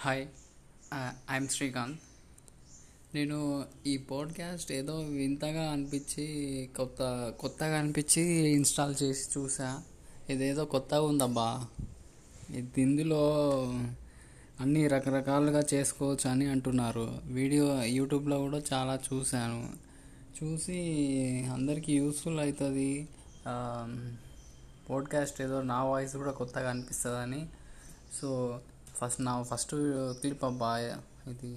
Hi I'm Srikanth నేను ఈ podcast ఏదో వింతగా అనిపించి కొత్త కొత్తగా అనిపించి ఇన్స్టాల్ చేసి చూసా. ఇదేదో కొత్తగా ఉందబ్బా. ఇది ఇందులో అన్ని రకరకాలుగా చేసుకోవచ్చు అని అంటున్నారు. వీడియో యూట్యూబ్లో కూడా చాలా చూశాను. చూసి అందరికీ యూస్ఫుల్ అవుతుంది పాడ్కాస్ట్ ఏదో నా వాయిస్ కూడా కొత్తగా అనిపిస్తుందని. సో ఫస్ట్ నా ఫస్ట్ క్లిప్ అబ్బా ఇది